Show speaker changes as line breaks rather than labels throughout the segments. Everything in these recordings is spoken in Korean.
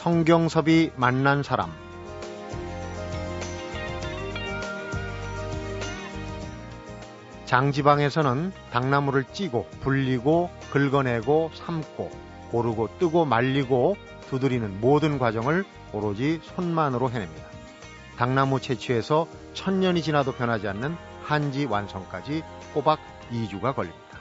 성경섭이 만난 사람 장지방에서는 당나무를 찌고 불리고 긁어내고 삶고 고르고 뜨고 말리고 두드리는 모든 과정을 오로지 손만으로 해냅니다. 당나무 채취에서 천년이 지나도 변하지 않는 한지 완성까지 꼬박 2주가 걸립니다.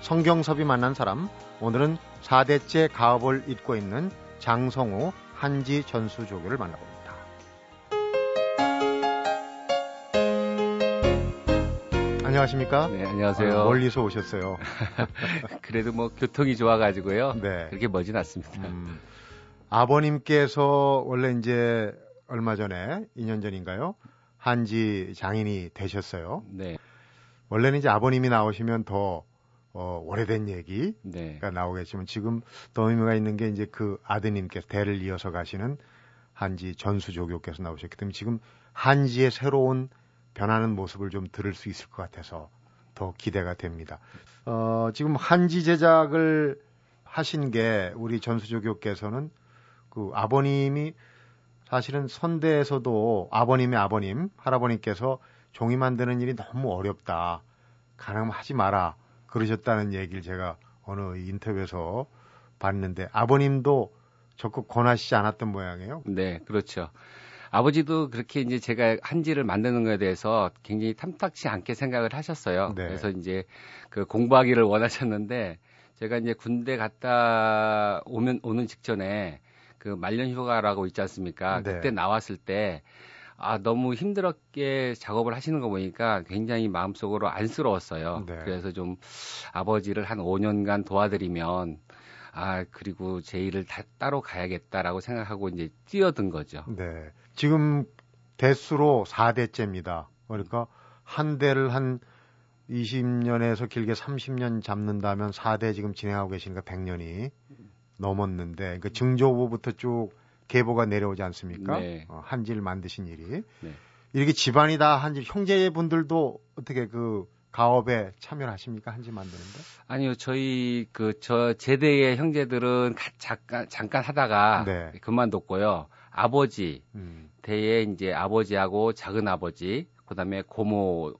성경섭이 만난 사람, 오늘은 4대째 가업을 잇고 있는 장성우 한지 전수 조교를 만나봅니다. 안녕하십니까?
네, 안녕하세요.
아, 멀리서 오셨어요.
그래도 뭐 교통이 좋아가지고요.
네.
그렇게 멀진 않습니다.
음, 아버님께서 원래 이제 얼마 전에 2년 전인가요? 한지 장인이 되셨어요.
네,
원래는 이제 아버님이 나오시면 더 어, 오래된 얘기가
네,
나오겠지만 지금 더 의미가 있는 게 이제 그 아드님께서 대를 이어서 가시는 한지 전수 조교께서 나오셨기 때문에 지금 한지의 새로운 변하는 모습을 좀 들을 수 있을 것 같아서 더 기대가 됩니다. 어, 지금 한지 제작을 하신 게 우리 전수조교께서는 그 아버님이 사실은 선대에서도 아버님의 아버님, 할아버님께서 종이 만드는 일이 너무 어렵다. 가능하면 하지 마라. 그러셨다는 얘기를 제가 어느 인터뷰에서 봤는데 아버님도 적극 권하시지 않았던 모양이에요.
네, 그렇죠. 아버지도 그렇게 이제 제가 한지를 만드는 거에 대해서 굉장히 탐탁치 않게 생각을 하셨어요.
네.
그래서 이제 그 공부하기를 원하셨는데 제가 이제 군대 갔다 오면 오는 직전에 그 말년 휴가라고 있지 않습니까?
네.
그때 나왔을 때 아, 너무 힘들었게 작업을 하시는 거 보니까 굉장히 마음속으로 안쓰러웠어요.
네.
그래서 좀 아버지를 한 5년간 도와드리면 아, 그리고 제 일을 다 따로 가야겠다라고 생각하고 이제 뛰어든 거죠.
네. 지금 대수로 4대째입니다. 그러니까 한 대를 한 20년에서 길게 30년 잡는다면 4대 지금 진행하고 계시니까 100년이 넘었는데 그러니까 증조부부터 쭉 계보가 내려오지 않습니까?
네.
어, 한지를 만드신 일이.
네.
이렇게 집안이 다 한지 형제분들도 어떻게 그 가업에 참여를 하십니까? 한지 만드는데?
아니요, 저희 그 저 제대의 형제들은 가- 잠깐 잠깐 하다가
네.
그만뒀고요. 아버지
음.
대에 이제 아버지하고 작은 아버지, 그다음에 고모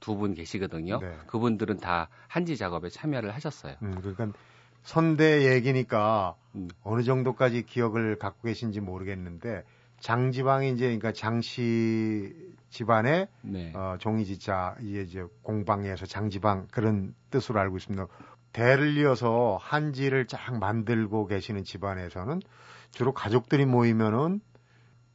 두 분 계시거든요.
네.
그분들은 다 한지 작업에 참여를 하셨어요.
음, 그러니까 선대 얘기니까
음.
어느 정도까지 기억을 갖고 계신지 모르겠는데 장지방이 이제 그러니까 장씨 집안의
네.
어, 종이지자 이제 공방에서 장지방 그런 뜻으로 알고 있습니다. 대를 이어서 한지를 쫙 만들고 계시는 집안에서는 주로 가족들이 모이면은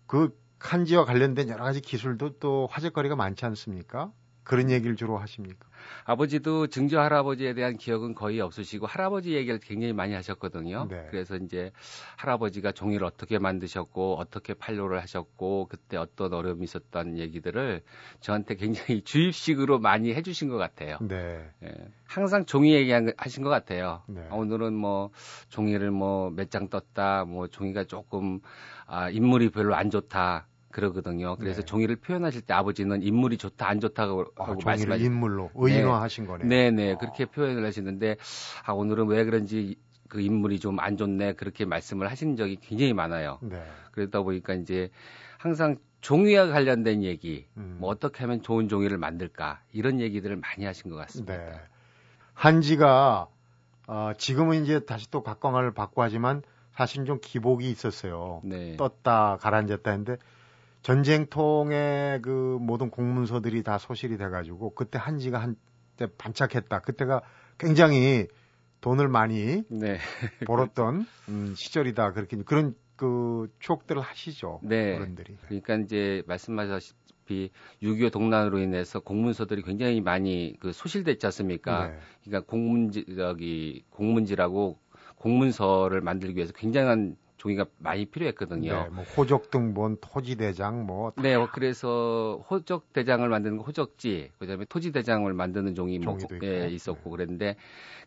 그 한지와 관련된 여러 가지 기술도 또 화제거리가 많지 않습니까? 그런 얘기를 주로 하십니까?
아버지도 증조 할아버지에 대한 기억은 거의 없으시고 할아버지 얘기를 굉장히 많이 하셨거든요.
네.
그래서 이제 할아버지가 종이를 어떻게 만드셨고 어떻게 판로를 하셨고 그때 어떤 어려움이 있었던 얘기들을 저한테 굉장히 주입식으로 많이 해주신 것 같아요.
네.
예. 항상 종이 얘기 하신 것 같아요.
네.
아, 오늘은 뭐 종이를 뭐 몇 장 떴다, 뭐 종이가 조금 아, 인물이 별로 안 좋다. 그러거든요. 그래서
네.
종이를 표현하실 때 아버지는 인물이 좋다 안 좋다고
아,
하고 말씀하시
인물로 의인화하신 거네요.
네네
어.
그렇게 표현을 하시는데 아 오늘은 왜 그런지 그 인물이 좀 안 좋네 그렇게 말씀을 하신 적이 굉장히 많아요.
네.
그러다 보니까 이제 항상 종이와 관련된 얘기,
음.
뭐 어떻게 하면 좋은 종이를 만들까 이런 얘기들을 많이 하신 것 같습니다.
네. 한지가 어, 지금은 이제 다시 또 각광을 받고 하지만 사실 좀 기복이 있었어요.
네.
떴다 가라앉았다 했는데 전쟁통의 그 모든 공문서들이 다 소실이 돼가지고 그때 한지가 한때 반짝했다. 그때가 굉장히 돈을 많이
네.
벌었던 음, 시절이다. 그렇게 그런 그 추억들을 하시죠.
네.
어른들이.
그러니까 이제 말씀하셨다시피 6.25 동란으로 인해서 공문서들이 굉장히 많이 그 소실됐지 않습니까?
네.
그러니까 공문지 저기 공문지라고 공문서를 만들기 위해서 굉장한 종이가 많이 필요했거든요.
네, 뭐 호적 등본, 토지 대장 뭐
네, 어, 그래서 호적 대장을 만드는 거 호적지, 그다음에 토지 대장을 만드는 종이 뭐 예. 있었고 그랬는데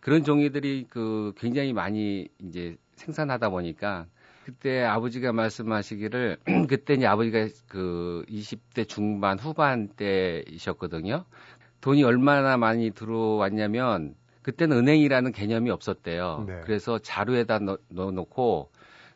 그런 종이들이 그 굉장히 많이 이제 생산하다 보니까 그때 아버지가 말씀하시기를 그때 이제 아버지가 그 20대 중반 후반 때이셨거든요. 돈이 얼마나 많이 들어왔냐면 그때는 은행이라는 개념이 없었대요.
네.
그래서 자루에다 넣, 넣어놓고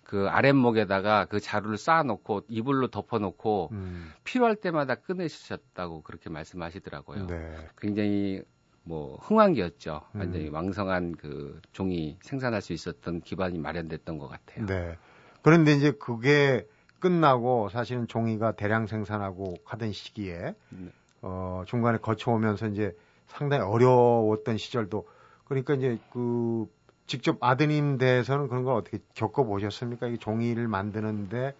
그 아랫목에다가 그 자루를 쌓아놓고 이불로 덮어놓고
음.
필요할 때마다 꺼내셨다고 그렇게 말씀하시더라고요.
네.
굉장히 뭐 흥황기였죠.
음.
완전히 왕성한 그 종이 생산할 수 있었던 기반이 마련됐던 것 같아요.
네. 그런데 이제 그게 끝나고 사실은 종이가 대량 생산하고 하던 시기에
네.
어 중간에 거쳐오면서 이제 상당히 어려웠던 시절도 그러니까 이제 그 직접 아드님 대해서는 그런 걸 어떻게 겪어보셨습니까? 이 종이를 만드는데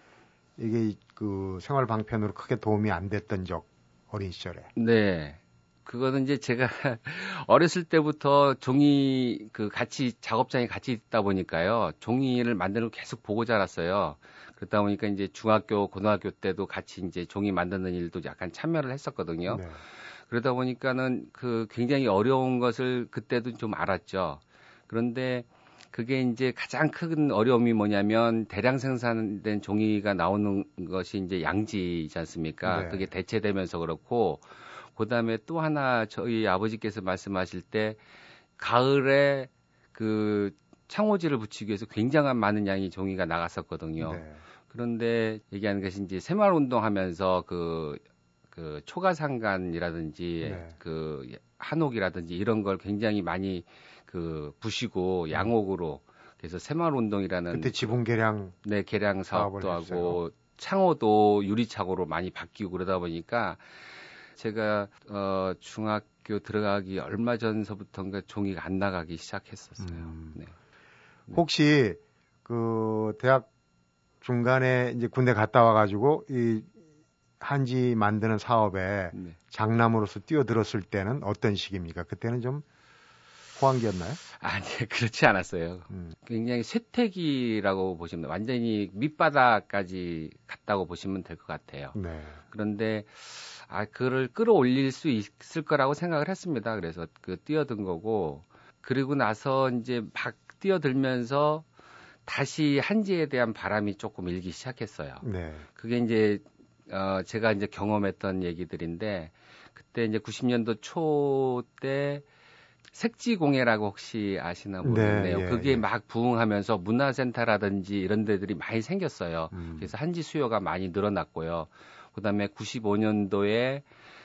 이게 그 생활 방편으로 크게 도움이 안 됐던 적 어린 시절에.
네. 그거는 이제 제가 어렸을 때부터 종이 그 같이 작업장에 같이 있다 보니까요. 종이를 만드는 걸 계속 보고 자랐어요. 그러다 보니까 이제 중학교, 고등학교 때도 같이 이제 종이 만드는 일도 약간 참여를 했었거든요.
네.
그러다 보니까는 그 굉장히 어려운 것을 그때도 좀 알았죠. 그런데 그게 이제 가장 큰 어려움이 뭐냐면 대량 생산된 종이가 나오는 것이 이제 양지이지 않습니까?
네.
그게 대체되면서 그렇고 그다음에 또 하나 저희 아버지께서 말씀하실 때 가을에 그 창호지를 붙이기 위해서 굉장한 많은 양의 종이가 나갔었거든요.
네.
그런데 얘기하는 것이 이제 새마을 운동하면서 그, 그 초가상간이라든지
네.
그 한옥이라든지 이런 걸 굉장히 많이 그 부시고 양옥으로 그래서 새마을 운동이라는
그때 지붕 개량
네, 개량 사업도
했어요.
하고 창호도 유리창호로 많이 바뀌고 그러다 보니까 제가 어 중학교 들어가기 얼마 전서부터인가 종이가 안 나가기 시작했었어요.
음.
네.
혹시 그 대학 중간에 이제 군대 갔다 와가지고 이 한지 만드는 사업에
네.
장남으로서 뛰어들었을 때는 어떤 시기입니까? 그때는 좀 호황기였나요?
아니, 그렇지 않았어요.
음,
굉장히 쇠퇴기라고 보시면. 완전히 밑바닥까지 갔다고 보시면 될 것 같아요.
네.
그런데 아 그를 끌어올릴 수 있을 거라고 생각을 했습니다. 그래서 그 뛰어든 거고 그리고 나서 이제 막 뛰어들면서 다시 한지에 대한 바람이 조금 일기 시작했어요.
네.
그게 이제 어 제가 이제 경험했던 얘기들인데 그때 이제 90년도 초 때 색지공예라고 혹시 아시나 모르겠네요.
네, 예,
그게
예.
막 부흥하면서 문화센터라든지 이런 데들이 많이 생겼어요.
음,
그래서 한지 수요가 많이 늘어났고요. 그다음에 95년도에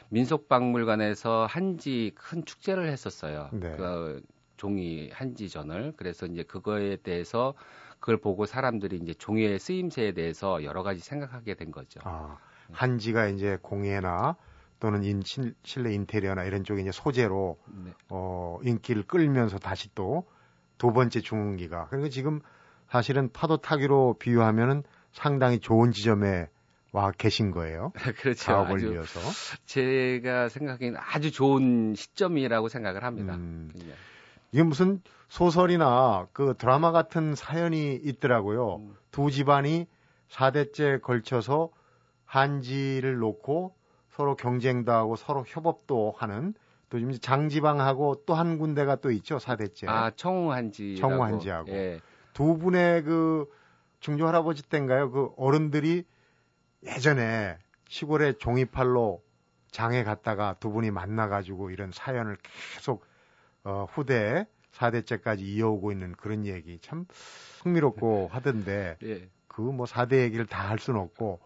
민속박물관에서 한지 큰 축제를 했었어요.
네.
그 종이 한지전을 그래서 이제 그거에 대해서 그걸 보고 사람들이 이제 종이의 쓰임새에 대해서 여러 가지 생각하게 된 거죠.
아, 한지가 이제 공예나 또는 인, 실- 실내 인테리어나 이런 쪽에 이제 소재로
네.
어, 인기를 끌면서 다시 또 두 번째 중흥기가. 그리고 지금 사실은 파도 타기로 비유하면은 상당히 좋은 지점에 와 계신 거예요.
그렇죠.
사업을
아주
위해서.
제가 생각하기에는 아주 좋은 시점이라고 생각을 합니다.
음. 이게 무슨 소설이나 그 드라마 같은 사연이 있더라고요.
음.
두 집안이 4대째 걸쳐서 한지를 놓고 서로 경쟁도 하고 서로 협업도 하는 또 지금 장지방하고 또 한 군데가 또 있죠. 4대째.
아 청우한지
청우한지하고.
예.
두 분의 그 중조 할아버지 때인가요? 그 어른들이 예전에 시골에 종이팔로 장에 갔다가 두 분이 만나가지고 이런 사연을 계속 어, 후대에 4대째까지 이어오고 있는 그런 얘기 참 흥미롭고 하던데
예.
그뭐 4대 얘기를 다 할 수는 없고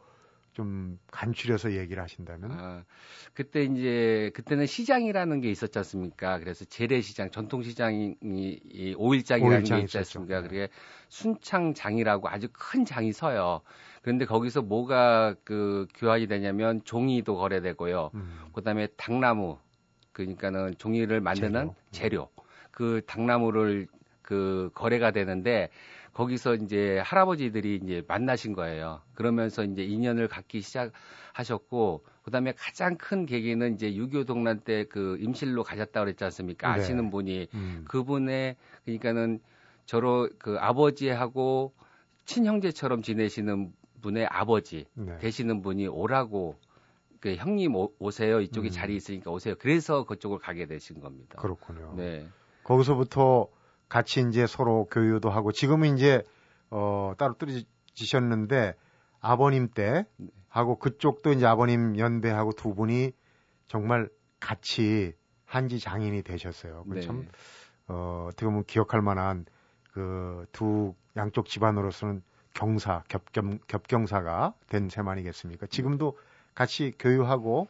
좀 간추려서 얘기를 하신다면
아, 그때 이제 그때는 시장이라는 게 있었지 않습니까? 그래서 재래시장, 전통시장이 이 오일장이라는
오일장
게 있지. 않습니까?
네.
그게 순창장이라고 아주 큰 장이 서요. 그런데 거기서 뭐가 그 교환이 되냐면 종이도 거래되고요.
음,
그다음에 당나무 그러니까는 종이를 만드는 재료. 그 당나무를 그 거래가 되는데 거기서 이제 할아버지들이 이제 만나신 거예요. 그러면서 이제 인연을 갖기 시작하셨고 그 다음에 가장 큰 계기는 이제 6.25 동란 때 그 임실로 가셨다 그랬지 않습니까?
네.
아시는 분이
음,
그분의 그러니까는 저로 그 아버지하고 친형제처럼 지내시는 분의 아버지
네.
되시는 분이 오라고 그 형님 오, 오세요 이쪽에
음.
자리 있으니까 오세요 그래서 그쪽을 가게 되신 겁니다.
그렇군요.
네,
거기서부터 같이 이제 서로 교류도 하고 지금은 이제 어 따로 떨어지셨는데 아버님 때
네.
하고 그쪽도 이제 아버님 연배하고 두 분이 정말 같이 한지 장인이 되셨어요. 그
네.
참 어, 어떻게 보면 기억할 만한 그 두 양쪽 집안으로서는 경사, 겹경, 겹경사가 된 셈 아니겠습니까? 지금도 같이 교유하고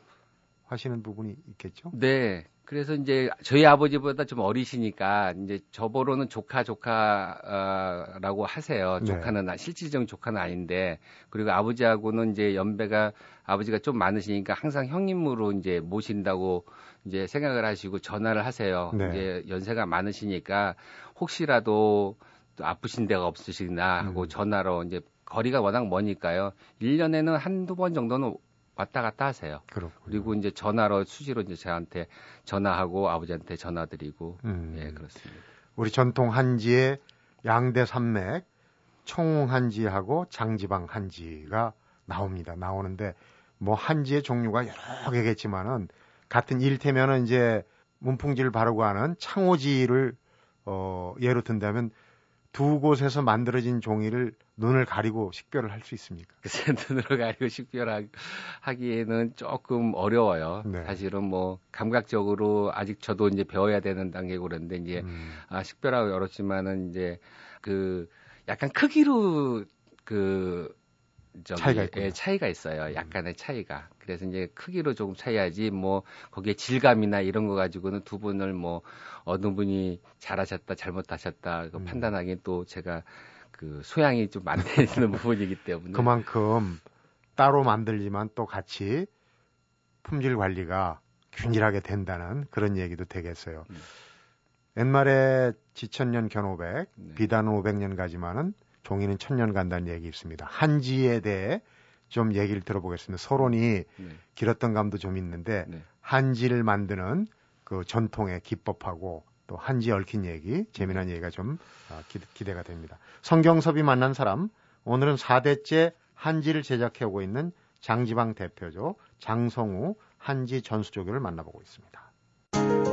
하시는 부분이 있겠죠?
네. 그래서 이제 저희 아버지보다 좀 어리시니까 이제 저보로는 조카 조카라고 어, 하세요. 네. 조카는 네. 실질적인 조카는 아닌데 그리고 아버지하고는 이제 연배가 아버지가 좀 많으시니까 항상 형님으로 이제 모신다고 이제 생각을 하시고 전화를 하세요. 네. 이제 연세가 많으시니까 혹시라도 아프신 데가 없으시나 하고 음. 전화로 이제 거리가 워낙 머니까요. 1년에는 한두 번 정도는 왔다 갔다 하세요. 그렇군요. 그리고 이제 전화로 수시로 이제 저한테 전화하고 아버지한테 전화드리고 음. 예 그렇습니다.
우리 전통 한지의 양대 산맥 총 한지하고 장지방 한지가 나옵니다. 나오는데 뭐 한지의 종류가 여러 개겠지만은 같은 일테면은 이제 문풍지를 바르고 하는 창호지를 어 예로 든다면 두 곳에서 만들어진 종이를 눈을 가리고 식별을 할 수 있습니까?
글쎄 눈으로 가리고 식별하기에는 조금 어려워요. 네. 사실은 뭐 감각적으로 아직 저도 이제 배워야 되는 단계고 그런데 이제 음. 아, 식별하기 어렵지만은 이제 그 약간 크기로 그 저기 차이가, 예, 차이가 있어요. 약간의 차이가. 그래서 이제 크기로 조금 차이하지 뭐 거기에 질감이나 이런 거 가지고는 두 분을 뭐 어느 분이 잘하셨다 잘못하셨다 그 음. 판단하기엔 또 제가 그 소양이 좀안 되는 부분이기 때문에
그만큼 따로 만들지만 또 같이 품질 관리가 균일하게 된다는 그런 얘기도 되겠어요. 음. 옛말에 지천년 견오백, 네. 비단 오백 년 가지만은 종이는 천년 간다는 얘기 있습니다. 한지에 대해 좀 얘기를 들어보겠습니다. 서론이 네. 길었던 감도 좀 있는데 네. 한지를 만드는 그 전통의 기법하고 또 한지 얽힌 얘기, 재미난 얘기가 좀 아, 기, 대가 됩니다. 성경섭이 만난 사람, 오늘은 4대째 한지를 제작해오고 있는 장지방 대표죠. 장성우 한지 전수조교를 만나보고 있습니다.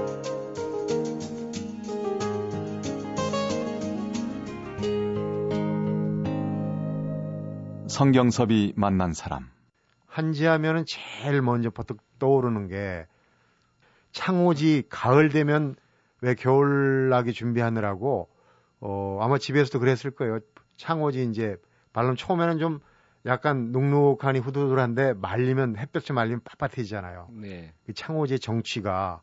성경섭이 만난 사람.
한지하면은 제일 먼저 버뜩 떠오르는 게 창호지 가을 되면 왜 겨울나기 준비하느라고 어 아마 집에서도 그랬을 거예요. 창호지 이제 발름 처음에는 좀 약간 눅눅하니 후두들한데 말리면 햇볕에 말리면 빳빳해지잖아요. 네. 그 창호지의 정취가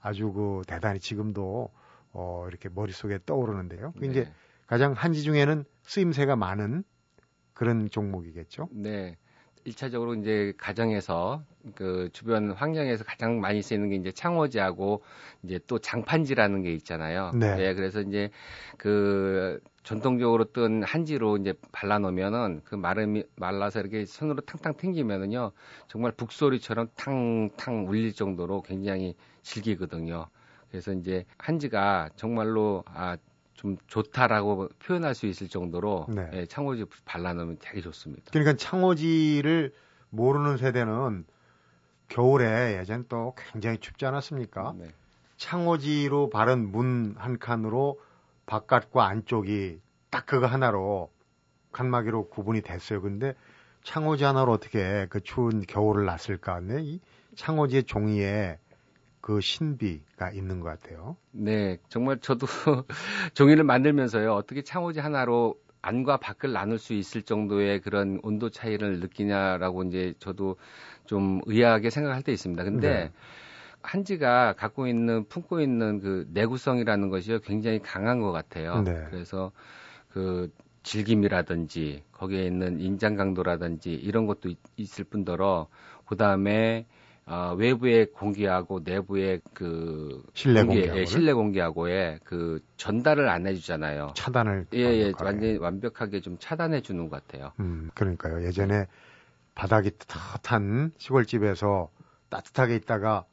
아주 그 대단히 지금도 어 이렇게 머릿속에 떠오르는데요. 그 네. 이제 가장 한지 중에는 쓰임새가 많은 그런 종목이겠죠.
네. 1차적으로 이제 가정에서 그 주변 환경에서 가장 많이 쓰이는 게 이제 창호지하고 이제 또 장판지라는 게 있잖아요. 네. 네 그래서 이제 그 전통적으로 뜬 한지로 이제 발라 놓으면은 그 마름이 말라서 이렇게 손으로 탕탕 튕기면은요 정말 북소리처럼 탕탕 울릴 정도로 굉장히 질기거든요. 그래서 이제 한지가 정말로 아 좀 좋다라고 표현할 수 있을 정도로 네. 예, 창호지 발라놓으면 되게 좋습니다.
그러니까 창호지를 모르는 세대는 겨울에 예전 또 굉장히 춥지 않았습니까? 네. 창호지로 바른 문 한 칸으로 바깥과 안쪽이 딱 그거 하나로 칸막이로 구분이 됐어요. 근데 창호지 하나로 어떻게 그 추운 겨울을 났을까? 네, 이 창호지의 종이에 그 신비가 있는 것 같아요.
네, 정말 저도 종이를 만들면서요 어떻게 창호지 하나로 안과 밖을 나눌 수 있을 정도의 그런 온도 차이를 느끼냐라고 이제 저도 좀 의아하게 생각할 때 있습니다. 근데 네. 한지가 갖고 있는 품고 있는 그 내구성이라는 것이 굉장히 강한 것 같아요. 네. 그래서 그 질김이라든지 거기에 있는 인장 강도라든지 이런 것도 있, 을 뿐더러 그 다음에 어, 외부의 공기하고 내부의 그
실내 공기, 예,
실내 공기하고의 그 전달을 안 해주잖아요.
차단을
예, 예, 완전히 완벽하게 좀 차단해 주는 것 같아요.
음, 그러니까요. 예전에 바닥이 따뜻한 시골집에서 따뜻하게 있다가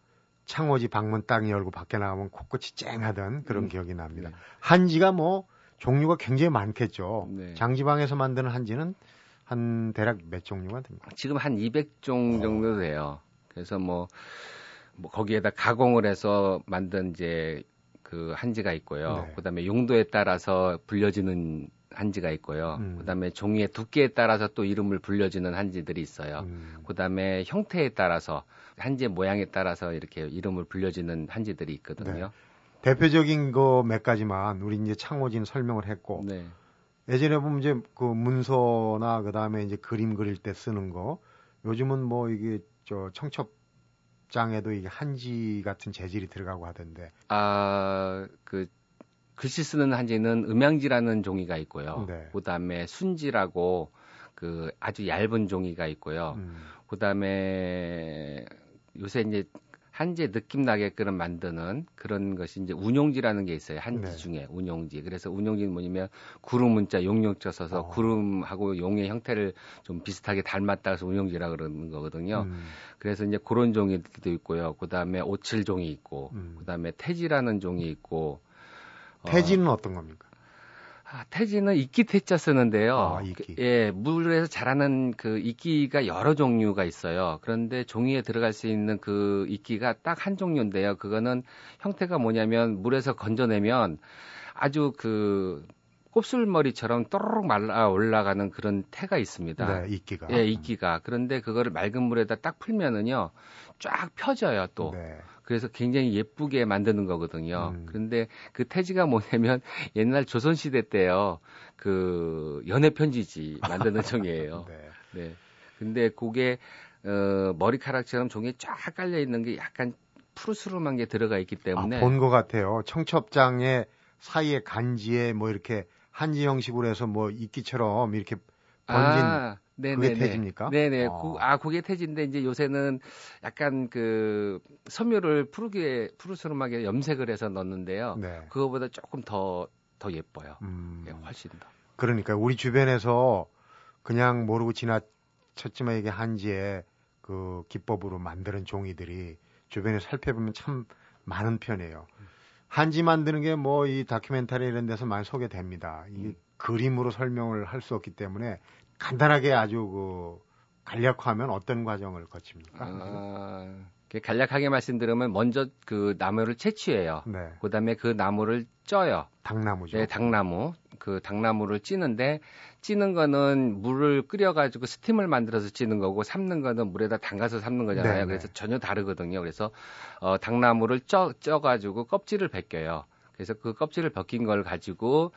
창호지 방문 딱 열고 밖에 나가면 코끝이 쨍하던 그런 음, 기억이 납니다. 네. 한지가 뭐 종류가 굉장히 많겠죠. 네. 장지방에서 만드는 한지는 한 대략 몇 종류가 됩니까?
지금 한 200종 정도 돼요. 그래서 뭐, 뭐 거기에다 가공을 해서 만든 이제 그 한지가 있고요. 네. 그다음에 용도에 따라서 불려지는 한지가 있고요. 음. 그다음에 종이의 두께에 따라서 또 이름을 불려지는 한지들이 있어요. 음. 그다음에 형태에 따라서 한지의 모양에 따라서 이렇게 이름을 불려지는 한지들이 있거든요. 네.
대표적인 거 몇 가지만 우리 이제 창호진 설명을 했고 네. 예전에 보면 이제 그 문서나 그다음에 이제 그림 그릴 때 쓰는 거 요즘은 뭐 이게 저 청첩장에도 이게 한지 같은 재질이 들어가고 하던데.
아, 그 글씨 쓰는 한지는 음양지라는 종이가 있고요.
네.
그다음에 순지라고 그 아주 얇은 종이가 있고요.
음.
그다음에 요새 이제 한지에 느낌 나게끔 만드는 그런 것이 이제 운용지라는 게 있어요. 한지
네.
중에 운용지. 그래서 운용지는 뭐냐면 구름 문자 용용자 써서
어.
구름하고 용의 형태를 좀 비슷하게 닮았다 해서 운용지라 그러는 거거든요.
음.
그래서 이제 그런 종이도 있고요. 그다음에 오칠 종이 있고
음.
그다음에 태지라는 종이 있고 어,
태지는 어 떤 겁니까?
아, 태지는 이끼 태자 쓰는데요.
아, 이끼.
그, 예, 물에서 자라는 그 이끼가 여러 종류가 있어요. 그런데 종이에 들어갈 수 있는 그 이끼가 딱 한 종류인데요. 그거는 형태가 뭐냐면 물에서 건져내면 아주 그 곱슬머리처럼 또르륵 말라 올라가는 그런 태가 있습니다.
네, 이끼가.
예, 이끼가. 그런데 그거를 맑은 물에다 딱 풀면은요, 쫙 펴져요, 또.
네.
그래서 굉장히 예쁘게 만드는 거거든요.
음.
그런데 그 태지가 뭐냐면 옛날 조선시대 때요, 그 연애 편지지 만드는 종이에요.
네.
네. 근데 그게, 어, 머리카락처럼 종이에 쫙 깔려 있는 게 약간 푸르스름한 게 들어가 있기 때문에.
아, 본것 같아요. 청첩장에 사이에 간지에 뭐 이렇게 한지 형식으로 해서 뭐 이끼처럼 이렇게 번진
아,
그게
네네네.
태지입니까?
네네.
어.
그, 아, 그게 태지인데 이제 요새는 약간 그 섬유를 푸르게 푸르스름하게 염색을 해서 넣는데요.
네.
그거보다 조금 더더 예뻐요.
음,
예, 훨씬 더.
그러니까 우리 주변에서 그냥 모르고 지나쳤지만 이게 한지의 그 기법으로 만드는 종이들이 주변에 살펴보면 참 많은 편이에요. 한지 만드는 게 뭐 이 다큐멘터리 이런 데서 많이 소개됩니다. 이
음.
그림으로 설명을 할 수 없기 때문에 간단하게 아주 그 간략화하면 어떤 과정을 거칩니까?
아, 간략하게 말씀드리면 먼저 그 나무를 채취해요.
네,
그다음에 그 나무를 쪄요.
당나무죠.
네, 당나무. 그 당나무를 찌는데 찌는 거는 물을 끓여 가지고 스팀을 만들어서 찌는 거고 삶는 거는 물에다 담가서 삶는 거잖아요.
네네.
그래서 전혀 다르거든요. 그래서 어 당나무를 쪄 쪄 가지고 껍질을 벗겨요. 그래서 그 껍질을 벗긴 걸 가지고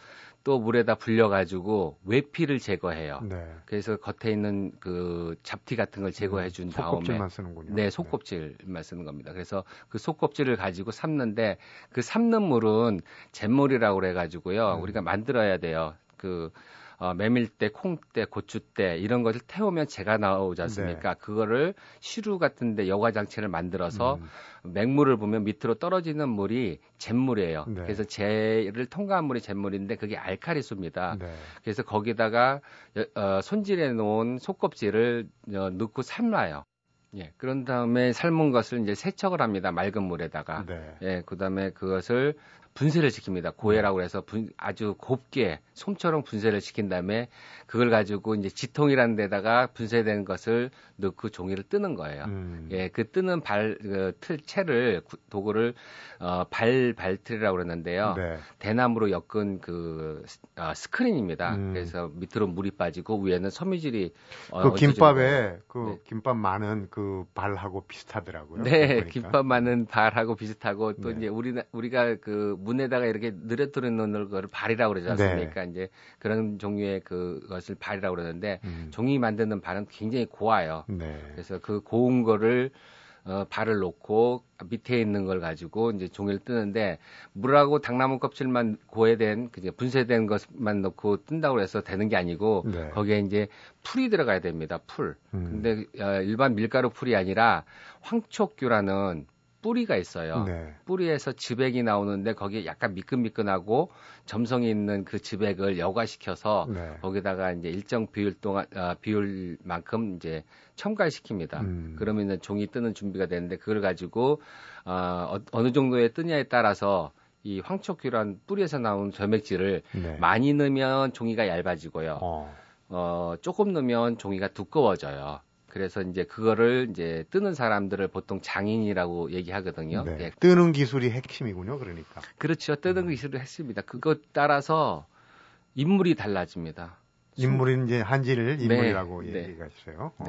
또 물에다 불려 가지고 외피를 제거해요.
네.
그래서 겉에 있는 그 잡티 같은 걸 제거해 준 다음에
속껍질만 쓰는군요.
네, 속껍질만 쓰는 겁니다. 그래서 그 속껍질을 가지고 삶는데 그 삶는 물은 잿물이라고 그래 가지고요.
음.
우리가 만들어야 돼요. 그 어, 메밀대, 콩대, 고추대 이런 것을 태우면 재가 나오지 않습니까? 그거를 시루 같은데 여과 장치를 만들어서
음,
맹물을 보면 밑으로 떨어지는 물이 잿물이에요.
네.
그래서 재를 통과한 물이 잿물인데 그게 알카리수입니다.
네.
그래서 거기다가 여- 어, 손질해 놓은 속껍질을 어, 넣고 삶아요. 예. 그런 다음에 삶은 것을 이제 세척을 합니다. 맑은 물에다가.
네.
예. 그 다음에 그것을 분쇄를 시킵니다. 고해라고 해서 분- 아주 곱게 솜처럼 분쇄를 시킨 다음에 그걸 가지고 이제 지통이라는 데다가 분쇄된 것을 넣고 종이를 뜨는 거예요.
음,
예, 그 뜨는 발, 그 틀, 채를, 구- 도구를, 어, 발, 발틀이라고 그러는데요.
네.
대나무로 엮은 그, 스- 아, 스크린입니다.
음.
그래서 밑으로 물이 빠지고 위에는 섬유질이, 어,
그 김밥에 그
네.
김밥 많은 그 발하고 비슷하더라고요.
네,
보니까.
김밥 많은 발하고 비슷하고 또
네.
이제 우리 우리가 그 문에다가 이렇게 느려뜨려 놓는 거를 발이라고 그러지 않습니까? 이제 그런 종류의 그것을 발이라고 그러는데
음,
종이 만드는 발은 굉장히 고와요.
네.
그래서 그 고운 거를 어, 발을 놓고 밑에 있는 걸 가지고 이제 종이를 뜨는데 물하고 당나무 껍질만 고해된 그제 분쇄된 것만 넣고 뜬다고 해서 되는 게 아니고
네.
거기에 이제 풀이 들어가야 됩니다. 풀.
음,
근데 어, 일반 밀가루 풀이 아니라 황촉규라는 뿌리가 있어요.
네.
뿌리에서 즙액이 나오는데 거기에 약간 미끈미끈하고 점성이 있는 그 즙액을 여과시켜서
네.
거기다가 이제 일정 비율 동안 아, 비율만큼 이제 첨가시킵니다.
음.
그러면 이제 종이 뜨는 준비가 되는데 그걸 가지고 어, 어, 어느 정도에 뜨냐에 따라서 이 황촉규란 뿌리에서 나온 점액질을
네.
많이 넣으면 종이가 얇아지고요.
어.
어, 조금 넣으면 종이가 두꺼워져요. 그래서 이제 그거를 이제 뜨는 사람들을 보통 장인이라고 얘기하거든요.
네.
예,
뜨는 기술이 핵심이군요. 그러니까.
그렇죠. 뜨는 기술을 했습니다. 그것 따라서 인물이 달라집니다.
인물이 이제 한지를
네,
인물이라고
네.
얘기가 있어요. 어.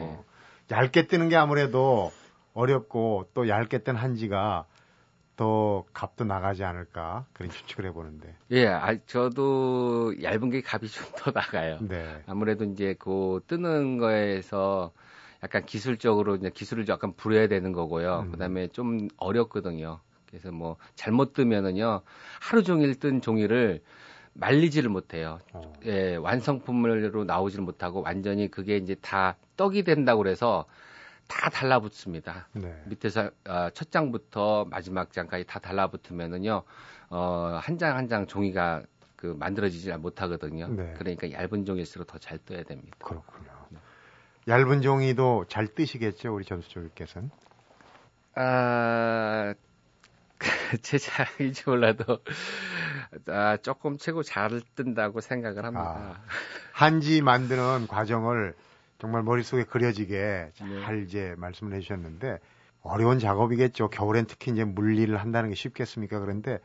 네.
얇게 뜨는 게 아무래도 어렵고 또 얇게 뜬 한지가 더 값도 나가지 않을까 그런 추측을 해보는데.
예, 아, 저도 얇은 게 값이 좀 더 나가요.
네.
아무래도 이제 그 뜨는 거에서 약간 기술적으로 이제 기술을 약간 부려야 되는 거고요.
음.
그다음에 좀 어렵거든요. 그래서 뭐 잘못 뜨면은요 하루 종일 뜬 종이를 말리지를 못해요.
어.
예, 완성품으로 나오지를 못하고 완전히 그게 이제 다 떡이 된다고 그래서 다 달라붙습니다.
네.
밑에서 어, 첫 장부터 마지막 장까지 다 달라붙으면은요 어, 한 장 한 장 종이가 그 만들어지지 못하거든요.
네.
그러니까 얇은 종일수록 더 잘 떠야 됩니다.
그렇군요. 얇은 종이도 잘 뜨시겠죠, 우리 전수조교께서는.
아, 제 자랑인지 몰라도 아, 조금 최고 잘 뜬다고 생각을 합니다.
한지 만드는 과정을 정말 머릿속에 그려지게 잘
네.
이제 말씀을 해주셨는데 어려운 작업이겠죠. 겨울엔 특히 이제 물일을 한다는 게 쉽겠습니까? 그런데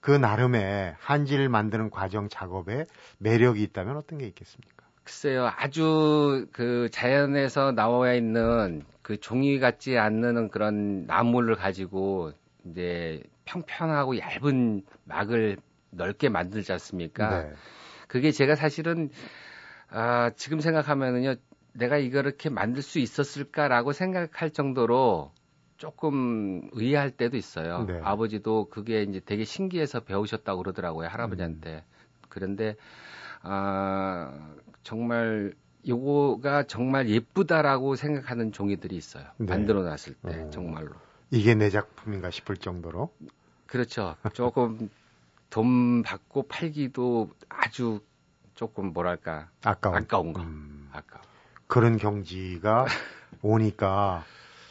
그 나름의 한지를 만드는 과정 작업에 매력이 있다면 어떤 게 있겠습니까?
글쎄요, 아주 그 자연에서 나와 있는 그 종이 같지 않는 그런 나무를 가지고 이제 평평하고 얇은 막을 넓게 만들지 않습니까?
네.
그게 제가 사실은 아, 지금 생각하면은요, 내가 이렇게 만들 수 있었을까라고 생각할 정도로 조금 의아할 때도 있어요.
네.
아버지도 그게 이제 되게 신기해서 배우셨다고 그러더라고요, 할아버지한테. 그런데 아, 정말 요거가 정말 예쁘다라고 생각하는 종이들이 있어요.
네.
만들어 놨을 때
어.
정말로.
이게 내 작품인가 싶을 정도로
그렇죠. 조금 돈 받고 팔기도 아주 조금 뭐랄까
아까운,
아까운 거.
음,
아까.
그런 경지가 오니까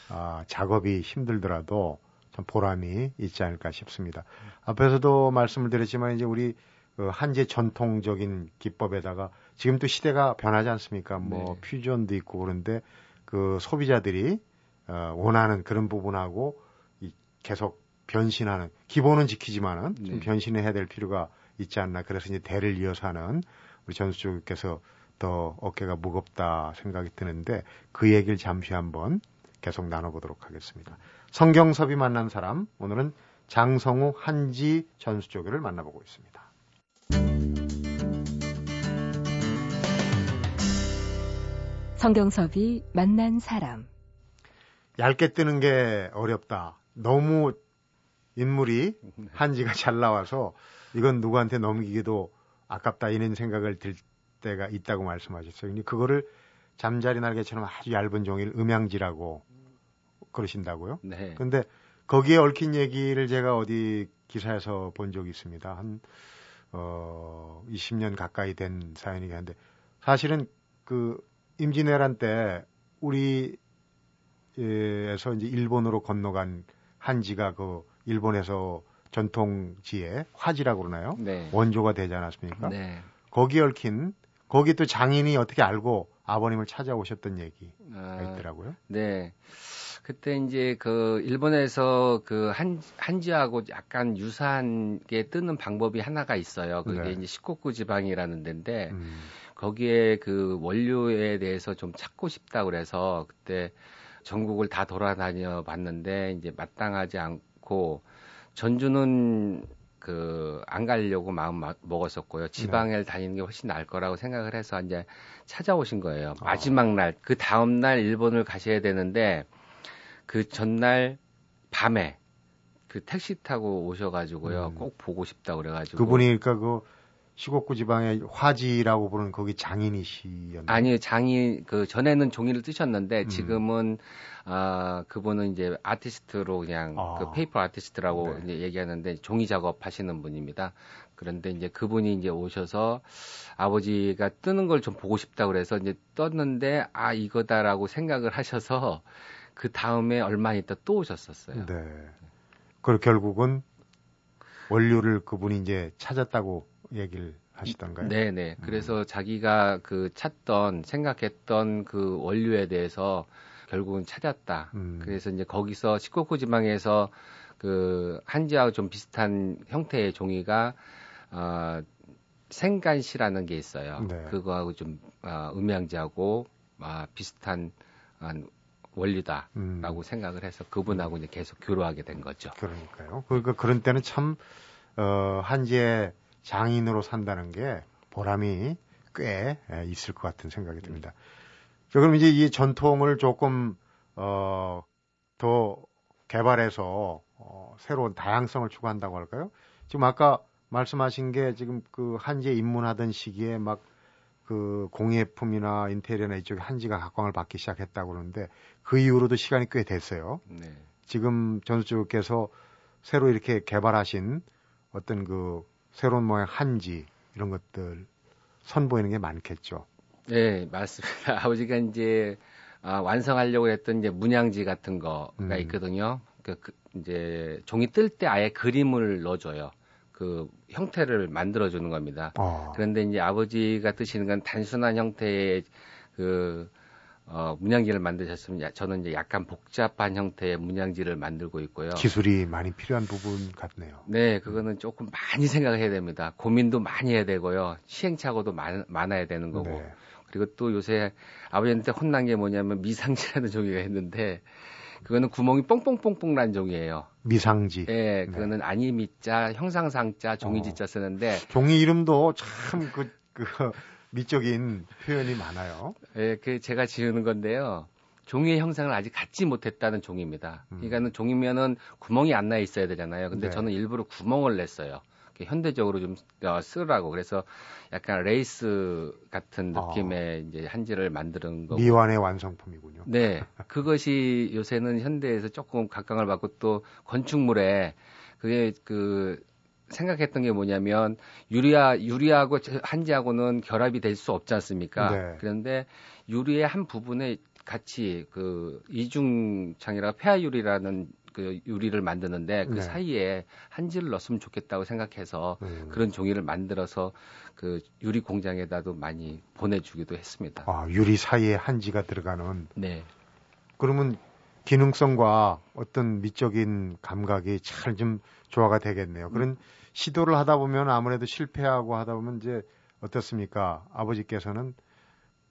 아, 작업이 힘들더라도 참 보람이 있지 않을까 싶습니다. 앞에서도 말씀을 드렸지만 이제 우리 그 한제 전통적인 기법에다가 지금 또 시대가 변하지 않습니까? 뭐
네.
퓨전도 있고 그런데 그 소비자들이 어, 원하는 그런 부분하고 이 계속 변신하는 기본은 지키지만은 좀
네.
변신을 해야 될 필요가 있지 않나. 그래서 이제 대를 이어서 하는 우리 전수조교께서 더 어깨가 무겁다 생각이 드는데 그 얘기를 잠시 한번 계속 나눠보도록 하겠습니다. 성경섭이 만난 사람 오늘은 장성우 한지 전수조교를 만나보고 있습니다.
성경섭이 만난 사람.
얇게 뜨는 게 어렵다. 너무 인물이 한지가 잘 나와서 이건 누구한테 넘기기도 아깝다 이런 생각을 들 때가 있다고 말씀하셨어요. 근데 그거를 잠자리 날개처럼 아주 얇은 종이를 음양지라고 그러신다고요?
네.
근데 거기에 얽힌 얘기를 제가 어디 기사에서 본 적이 있습니다. 한, 어, 20년 가까이 된 사연이긴 한데, 사실은 그, 임진왜란 때, 우리, 에서 이제 일본으로 건너간 한지가 그, 일본에서 전통지에 화지라고 그러나요?
네.
원조가 되지 않았습니까?
네.
거기에 얽힌, 거기 또 장인이 어떻게 알고 아버님을 찾아오셨던 얘기가
아,
있더라고요.
네. 그때 이제 그 일본에서 그 한, 한지하고 약간 유사한 게 뜨는 방법이 하나가 있어요. 그게
네.
이제 시코쿠 지방이라는 데인데
음,
거기에 그 원료에 대해서 좀 찾고 싶다 그래서 그때 전국을 다 돌아다녀 봤는데 이제 마땅하지 않고 전주는 그 안 가려고 마음 마- 먹었었고요. 지방에 다니는 게 훨씬 나을 거라고 생각을 해서 이제 찾아오신 거예요.
아.
마지막 날, 그 다음 날 일본을 가셔야 되는데 그 전날 밤에 그 택시 타고 오셔가지고요.
음.
꼭 보고 싶다 그래가지고.
그분이 그러니까 그 시코쿠 지방의 화지라고 부르는 거기 장인이시였나요?
아니 장이 그 전에는 종이를 뜨셨는데
음.
지금은 아 그분은 이제 아티스트로 그냥
아.
그 paper artist라고
네.
이제 얘기하는데 종이 작업하시는 분입니다. 그런데 이제 그분이 이제 오셔서 아버지가 뜨는 걸 좀 보고 싶다 그래서 이제 떴는데 아 이거다라고 생각을 하셔서 그 다음에 얼마 있다 또 오셨었어요.
네. 그리고 결국은 원료를 그분이 이제 찾았다고 얘기를 하시던가요?
네네.
음.
그래서 자기가 그 찾던 생각했던 그 원료에 대해서 결국은 찾았다.
음.
그래서 이제 거기서 시코쿠 지방에서 그 한지하고 좀 비슷한 형태의 종이가 어 생간시라는 게 있어요.
네.
그거하고 좀 어, 음양지하고 아, 비슷한 한 원리다라고
음.
생각을 해서 그분하고 이제 계속 교류하게 된 거죠.
그러니까요. 그러니까 그런 때는 참 어, 한지의 장인으로 산다는 게 보람이 꽤 예, 있을 것 같은 생각이 듭니다. 자, 그럼 이제 이 전통을 조금 어, 더 개발해서 어, 새로운 다양성을 추구한다고 할까요? 지금 아까 말씀하신 게 지금 그 한지에 입문하던 시기에 막 그 공예품이나 인테리어나 이쪽에 한지가 각광을 받기 시작했다고 그러는데 그 이후로도 시간이 꽤 됐어요.
네.
지금 전수주께서 새로 이렇게 개발하신 어떤 그 새로운 모양 한지 이런 것들 선보이는 게 많겠죠.
네, 맞습니다. 아버지가 이제 아, 완성하려고 했던 이제 문양지 같은 거가
음.
있거든요. 그, 그 이제 종이 뜰 때 아예 그림을 넣어줘요. 그 형태를 만들어주는 겁니다.
어.
그런데 이제 아버지가 뜨시는 건 단순한 형태의 그 어, 문양지를 만드셨으면 야- 저는 이제 약간 복잡한 형태의 문양지를 만들고 있고요.
기술이 많이 필요한 부분 같네요.
네, 그거는 조금 많이 생각해야 됩니다. 고민도 많이 해야 되고요. 시행착오도 많, 많아야 되는 거고.
네.
그리고 또 요새 아버지한테 혼난 게 뭐냐면 미상지라는 종이가 있는데 그거는 구멍이 뽕뽕뽕뽕 난 종이에요.
미상지.
예, 그거는 아니미자, 형상상자, 종이지자 쓰는데
종이 이름도 참 그, 그, 미적인 표현이 많아요.
예, 그 제가 지으는 건데요. 종이의 형상을 아직 갖지 못했다는 종입니다.
음.
그러니까는 종이면은 구멍이 안 나 있어야 되잖아요. 근데
네.
저는 일부러 구멍을 냈어요. 현대적으로 좀 어, 쓰라고. 그래서 약간 레이스 같은
아.
느낌의 이제 한지를 만드는 거고.
미완의 완성품이군요.
네. 그것이 요새는 현대에서 조금 각광을 받고 또 건축물에 그게 그 생각했던 게 뭐냐면 유리아 유리하고 저- 한지하고는 결합이 될 수 없지 않습니까?
네.
그런데 유리의 한 부분에 같이 그 이중창이라 폐하 유리라는 그 유리를 만드는데 그
네.
사이에 한지를 넣었으면 좋겠다고 생각해서
음.
그런 종이를 만들어서 그 유리 공장에다도 많이 보내주기도 했습니다.
아, 유리 사이에 한지가 들어가는
네.
그러면 기능성과 어떤 미적인 감각이 잘 좀 조화가 되겠네요. 그런 시도를 하다 보면 아무래도 실패하고 하다 보면 이제 어떻습니까? 아버지께서는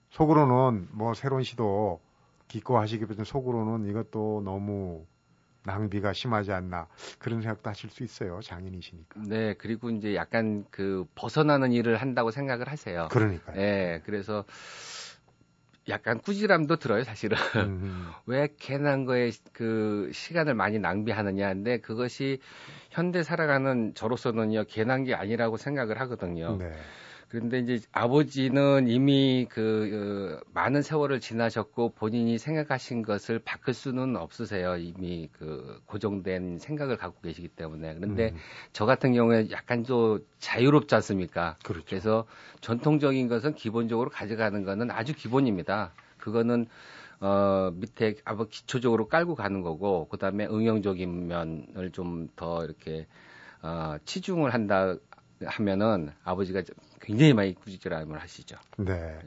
속으로는 뭐 새로운 시도 기꺼 하시기보다는 속으로는 이것도 너무 낭비가 심하지 않나 그런 생각도 하실 수 있어요. 장인이시니까.
네, 그리고 이제 약간 그 벗어나는 일을 한다고 생각을 하세요.
그러니까요.
네, 그래서 약간 꾸지람도 들어요, 사실은.
음,
왜 괜한 거에 그 시간을 많이 낭비하느냐 근데 그것이 현대 살아가는 저로서는요 괜한 게 아니라고 생각을 하거든요.
네.
그런데 이제 아버지는 이미 그 어, 많은 세월을 지나셨고 본인이 생각하신 것을 바꿀 수는 없으세요. 이미 그 고정된 생각을 갖고 계시기 때문에. 그런데
음,
저 같은 경우에 약간 좀 자유롭지 않습니까?
그렇죠.
그래서 전통적인 것은 기본적으로 가져가는 거는 아주 기본입니다. 그거는 어 밑에 아버 기초적으로 깔고 가는 거고 그 다음에 응용적인 면을 좀 더 이렇게 어 치중을 한다 하면은 아버지가 좀 굉장히 많이 꾸지람을 하시죠.
네.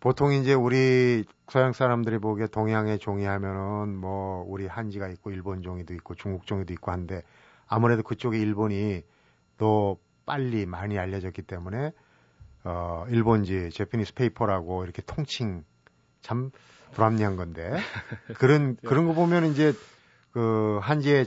보통 이제 우리 서양 사람들이 보기에 동양의 종이 하면은 뭐 우리 한지가 있고 일본 종이도 있고 중국 종이도 있고 한데 아무래도 그쪽에 일본이 더 빨리 많이 알려졌기 때문에 어 일본지 Japanese paper라고 이렇게 통칭 참 불합리한 건데 그런 그런 거 보면 이제 그 한지의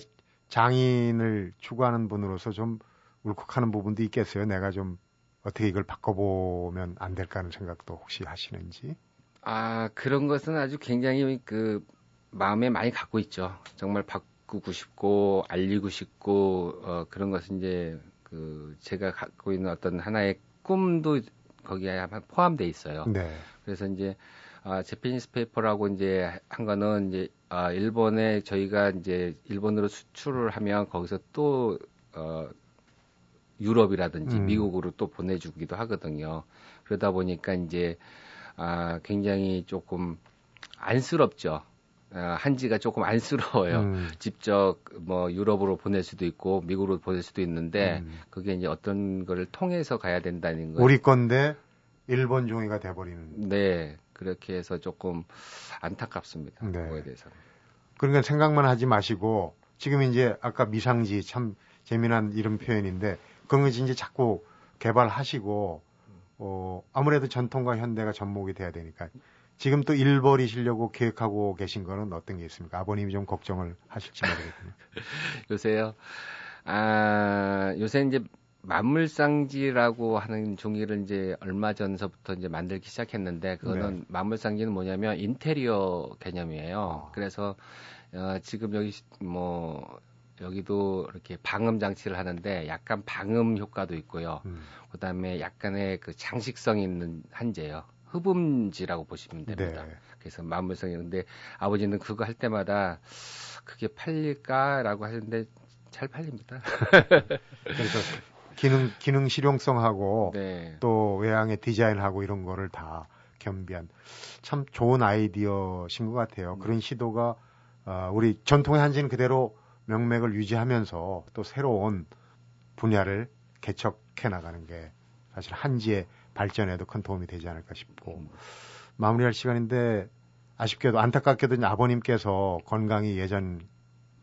장인을 추구하는 분으로서 좀 울컥하는 부분도 있겠어요. 내가 좀 어떻게 이걸 바꿔보면 안 될까 하는 생각도 혹시 하시는지.
아 그런 것은 아주 굉장히 그 마음에 많이 갖고 있죠. 정말 바꾸고 싶고 알리고 싶고 어, 그런 것은 이제 그 제가 갖고 있는 어떤 하나의 꿈도 거기에 아마 포함돼 있어요.
네.
그래서 이제 아, Japanese paper라고 이제 한 거는 이제 아, 일본에 저희가 이제 일본으로 수출을 하면 거기서 또 어, 유럽이라든지
음.
미국으로 또 보내주기도 하거든요. 그러다 보니까 이제 아, 굉장히 조금 안쓰럽죠. 아, 한지가 조금 안쓰러워요.
음,
직접 뭐 유럽으로 보낼 수도 있고 미국으로 보낼 수도 있는데
음.
그게 이제 어떤 거를 통해서 가야 된다는 거.
우리 건데 일본 종이가 돼버리는.
네, 그렇게 해서 조금 안타깝습니다.
네.
그거에 대해서는.
그러니까 생각만 하지 마시고 지금 이제 아까 미상지 참 재미난 이름 표현인데 그런 거 이제 자꾸 개발하시고 어 아무래도 전통과 현대가 접목이 돼야 되니까 지금 또 일벌이시려고 계획하고 계신 거는 어떤 게 있습니까? 아버님이 좀 걱정을 하실지 모르겠군요.
요새요. 아, 요새 이제 만물상지라고 하는 종이를 이제 얼마 전서부터 이제 만들기 시작했는데 그거는 네. 만물상지는 뭐냐면 인테리어 개념이에요. 어. 그래서 어, 지금 여기 뭐 여기도 이렇게 방음 장치를 하는데 약간 방음 효과도 있고요. 음. 그다음에 약간의 그 장식성 있는 한재요. 흡음지라고 보시면 됩니다. 네. 그래서 만물성이 근데 아버지는 그거 할 때마다 그게 팔릴까라고 하는데 잘 팔립니다.
그래서 기능 기능 실용성하고 네. 또 외양의 디자인하고 이런 거를 다 겸비한 참 좋은 아이디어신 것 같아요. 음. 그런 시도가 어, 우리 전통의 한지는 그대로 명맥을 유지하면서 또 새로운 분야를 개척해 나가는 게 사실 한지의 발전에도 큰 도움이 되지 않을까 싶고 음. 마무리할 시간인데 아쉽게도 안타깝게도 아버님께서 건강이 예전만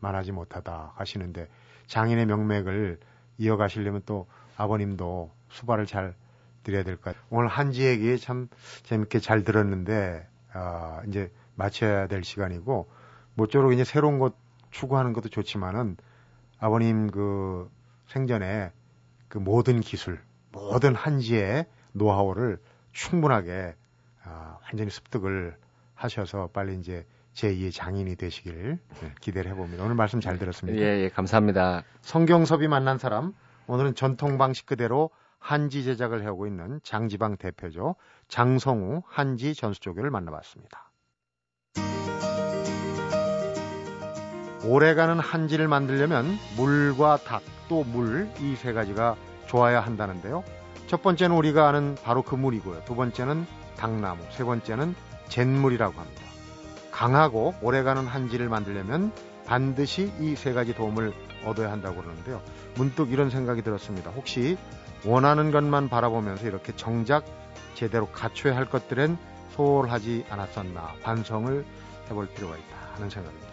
하지 못하다 하시는데 장인의 명맥을 이어가시려면 또 아버님도 수발을 잘 드려야 될 것 같아요. 오늘 한지 얘기 참 재밌게 잘 들었는데 아, 이제 마쳐야 될 시간이고 모쪼록 이제 새로운 것 추구하는 것도 좋지만은 아버님 그 생전에 그 모든 기술, 모든 한지의 노하우를 충분하게 아, 완전히 습득을 하셔서 빨리 이제 제2의 장인이 되시길 네, 기대를 해봅니다. 오늘 말씀 잘 들었습니다.
예, 예, 감사합니다.
성경섭이 만난 사람, 오늘은 전통 방식 그대로 한지 제작을 해오고 있는 장지방 대표죠. 장성우 한지 전수조교를 만나봤습니다. 오래가는 한지를 만들려면 물과 닭, 또 물 이 세 가지가 좋아야 한다는데요. 첫 번째는 우리가 아는 바로 그 물이고요. 두 번째는 당나무, 세 번째는 잿물이라고 합니다. 강하고 오래가는 한지를 만들려면 반드시 이 세 가지 도움을 얻어야 한다고 그러는데요. 문득 이런 생각이 들었습니다. 혹시 원하는 것만 바라보면서 이렇게 정작 제대로 갖춰야 할 것들은 소홀하지 않았었나 반성을 해볼 필요가 있다 하는 생각입니다.